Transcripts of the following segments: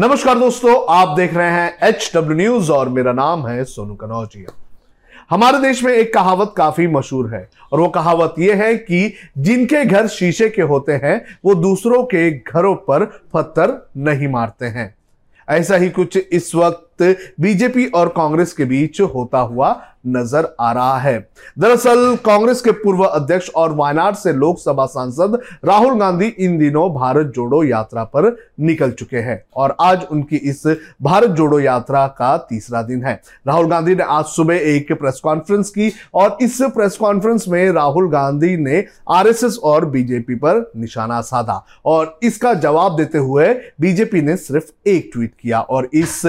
नमस्कार दोस्तों, आप देख रहे हैं एच डब्ल्यू न्यूज़ और मेरा नाम है सोनू कनौजिया। हमारे देश में एक कहावत काफ़ी मशहूर है और वो कहावत यह है कि जिनके घर शीशे के होते हैं, वो दूसरों के घरों पर पत्थर नहीं मारते हैं। ऐसा ही कुछ इस वक्त बीजेपी और कांग्रेस के बीच होता हुआ नज़र आ रहा है। दरअसल, कांग्रेस के पूर्व अध्यक्ष और वायनाड से लोकसभा सांसद राहुल गांधी इन दिनों भारत जोड़ो यात्रा पर निकल चुके हैं और आज उनकी इस भारत जोड़ो यात्रा का तीसरा दिन है। राहुल गांधी ने आज सुबह एक प्रेस कॉन्फ्रेंस की और इस प्रेस कॉन्फ्रेंस में राहुल गांधी ने आरएसएस और बीजेपी पर निशाना साधा और इसका जवाब देते हुए बीजेपी ने सिर्फ़ एक ट्वीट किया और इस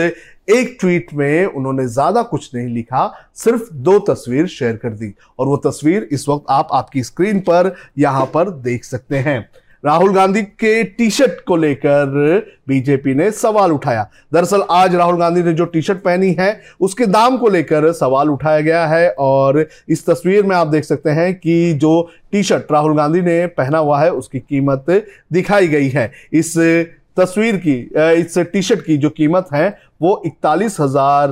एक ट्वीट में उन्होंने ज़्यादा कुछ नहीं लिखा, सिर्फ़ दो तस्वीर शेयर कर दी। और वो तस्वीर इस वक्त आप आपकी स्क्रीन पर यहाँ पर देख सकते हैं। राहुल गांधी के टी शर्ट को लेकर बीजेपी ने सवाल उठाया। दरअसल आज राहुल गांधी ने जो टी शर्ट पहनी है, उसके दाम को लेकर सवाल उठाया गया है। और इस तस्वीर में आप देख सकते हैं कि जो टी शर्ट राहुल गांधी ने पहना हुआ है, उसकी कीमत दिखाई गई है। इस तस्वीर की इस टी शर्ट की जो कीमत है, वो इकतालीस हज़ार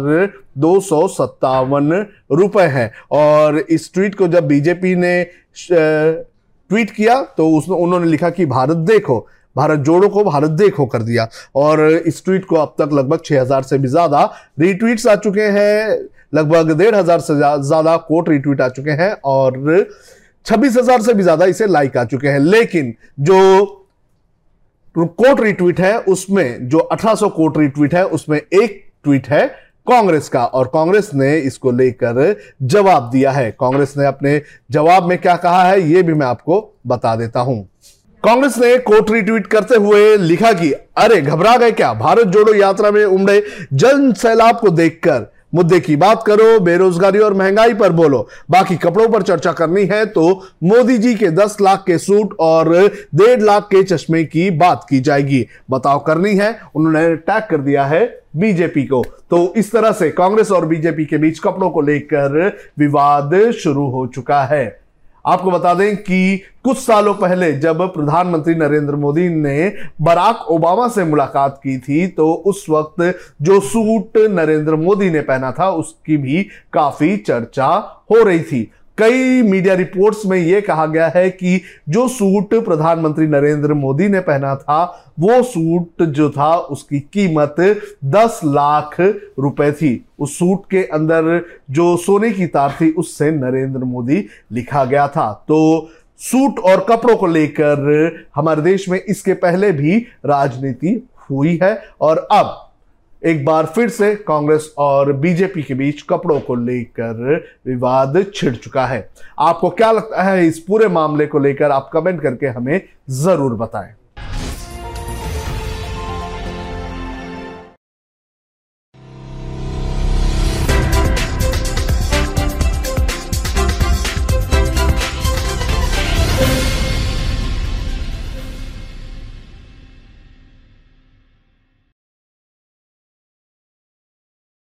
दो सौ सत्तावन रुपए है। और इस ट्वीट को जब बीजेपी ने ट्वीट किया तो उसमें उन्होंने लिखा कि भारत देखो, भारत जोड़ो को भारत देखो कर दिया। और इस ट्वीट को अब तक लगभग छह हज़ार से भी ज़्यादा रीट्वीट्स आ चुके हैं, लगभग डेढ़ हज़ार से ज़्यादा कोट रीट्वीट आ चुके हैं, और छब्बीस हज़ार से भी ज़्यादा इसे लाइक आ चुके हैं। लेकिन जो कोट रिट्वीट है, उसमें जो 1800 कोट रिट्वीट है, उसमें एक ट्वीट है कांग्रेस का, और कांग्रेस ने इसको लेकर जवाब दिया है। कांग्रेस ने अपने जवाब में क्या कहा है यह भी मैं आपको बता देता हूँ। कांग्रेस ने कोट रिट्वीट करते हुए लिखा कि, अरे, घबरा गए क्या? भारत जोड़ो यात्रा में उमड़े। जन सैलाब को देखकर मुद्दे की बात करो, बेरोजगारी और महँगाई पर बोलो। बाकी कपड़ों पर चर्चा करनी है तो मोदी जी के 10 लाख के सूट और डेढ़ लाख के चश्मे की बात की जाएगी। बताओ करनी है, उन्होंने टैग कर दिया है बीजेपी को। तो इस तरह से कांग्रेस और बीजेपी के बीच कपड़ों को लेकर विवाद शुरू हो चुका है। आपको बता दें कि कुछ सालों पहले जब प्रधानमंत्री नरेंद्र मोदी ने बराक ओबामा से मुलाकात की थी तो उस वक्त जो सूट नरेंद्र मोदी ने पहना था, उसकी भी काफ़ी चर्चा हो रही थी। कई मीडिया रिपोर्ट्स में यह कहा गया है कि जो सूट प्रधानमंत्री नरेंद्र मोदी ने पहना था, वो सूट जो था, उसकी कीमत 10 लाख रुपए थी। उस सूट के अंदर जो सोने की तार थी, उससे नरेंद्र मोदी लिखा गया था। तो सूट और कपड़ों को लेकर हमारे देश में इसके पहले भी राजनीति हुई है और अब एक बार फिर से कांग्रेस और बीजेपी के बीच कपड़ों को लेकर विवाद छिड़ चुका है। आपको क्या लगता है इस पूरे मामले को लेकर आप कमेंट करके हमें ज़रूर बताएँ।